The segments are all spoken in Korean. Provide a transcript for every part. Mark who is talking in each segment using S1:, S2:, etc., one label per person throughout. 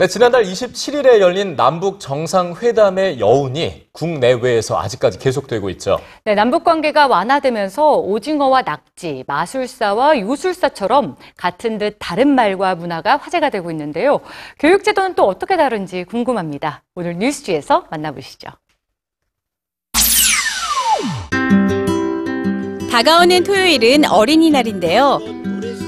S1: 네, 지난달 27일에 열린 남북 정상회담의 여운이 국내외에서 아직까지 계속되고 있죠.
S2: 네, 남북 관계가 완화되면서 오징어와 낙지, 마술사와 요술사처럼 같은 듯 다른 말과 문화가 화제가 되고 있는데요. 교육 제도는 또 어떻게 다른지 궁금합니다. 오늘 뉴스지에서 만나보시죠.
S3: 다가오는 토요일은 어린이날인데요.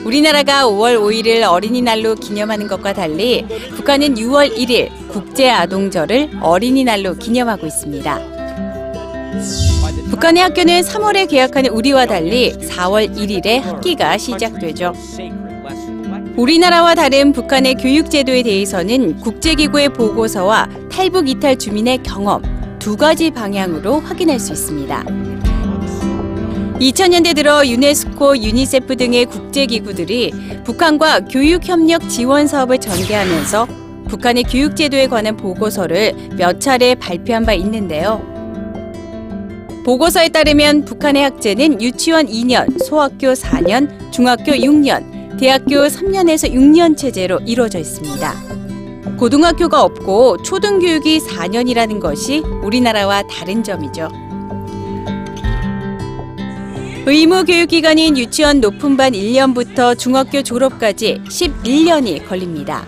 S3: 우리나라가 5월 5일을 어린이날로 기념하는 것과 달리 북한은 6월 1일 국제아동절을 어린이날로 기념하고 있습니다. 북한의 학교는 3월에 개학하는 우리와 달리 4월 1일에 학기가 시작되죠. 우리나라와 다른 북한의 교육제도에 대해서는 국제기구의 보고서와 탈북 이탈 주민의 경험 두 가지 방향으로 확인할 수 있습니다. 2000년대 들어 유네스코, 유니세프 등의 국제기구들이 북한과 교육협력 지원 사업을 전개하면서 북한의 교육제도에 관한 보고서를 몇 차례 발표한 바 있는데요. 보고서에 따르면 북한의 학제는 유치원 2년, 소학교 4년, 중학교 6년, 대학교 3년에서 6년 체제로 이루어져 있습니다. 고등학교가 없고 초등교육이 4년이라는 것이 우리나라와 다른 점이죠. 의무 교육기간인 유치원 높은 반 1년부터 중학교 졸업까지 11년이 걸립니다.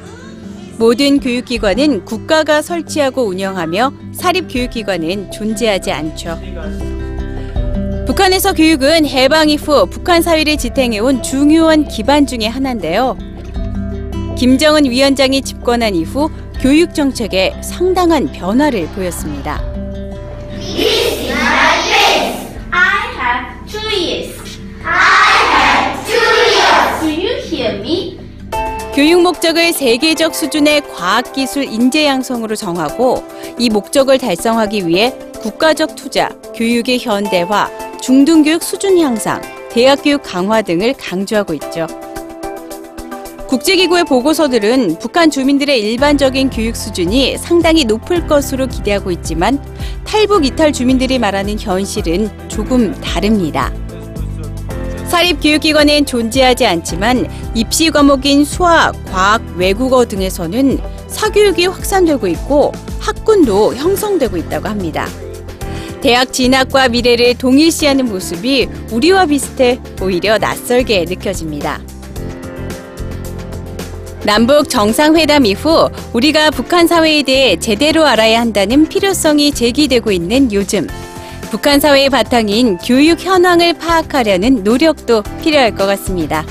S3: 모든 교육기관은 국가가 설치하고 운영하며 사립교육기관은 존재하지 않죠. 북한에서 교육은 해방 이후 북한 사회를 지탱해온 중요한 기반 중의 하나인데요. 김정은 위원장이 집권한 이후 교육 정책에 상당한 변화를 보였습니다.
S4: Two ears. I have two ears. Do you hear me?
S3: 교육 목적을 세계적 수준의 과학기술 인재 양성으로 정하고 이 목적을 달성하기 위해 국가적 투자, 교육의 현대화, 중등교육 수준 향상, 대학교육 강화 등을 강조하고 있죠. 국제기구의 보고서들은 북한 주민들의 일반적인 교육 수준이 상당히 높을 것으로 기대하고 있지만 탈북 이탈 주민들이 말하는 현실은 조금 다릅니다. 사립교육기관엔 존재하지 않지만 입시 과목인 수학, 과학, 외국어 등에서는 사교육이 확산되고 있고 학군도 형성되고 있다고 합니다. 대학 진학과 미래를 동일시하는 모습이 우리와 비슷해 오히려 낯설게 느껴집니다. 남북 정상회담 이후 우리가 북한 사회에 대해 제대로 알아야 한다는 필요성이 제기되고 있는 요즘. 북한 사회의 바탕인 교육 현황을 파악하려는 노력도 필요할 것 같습니다.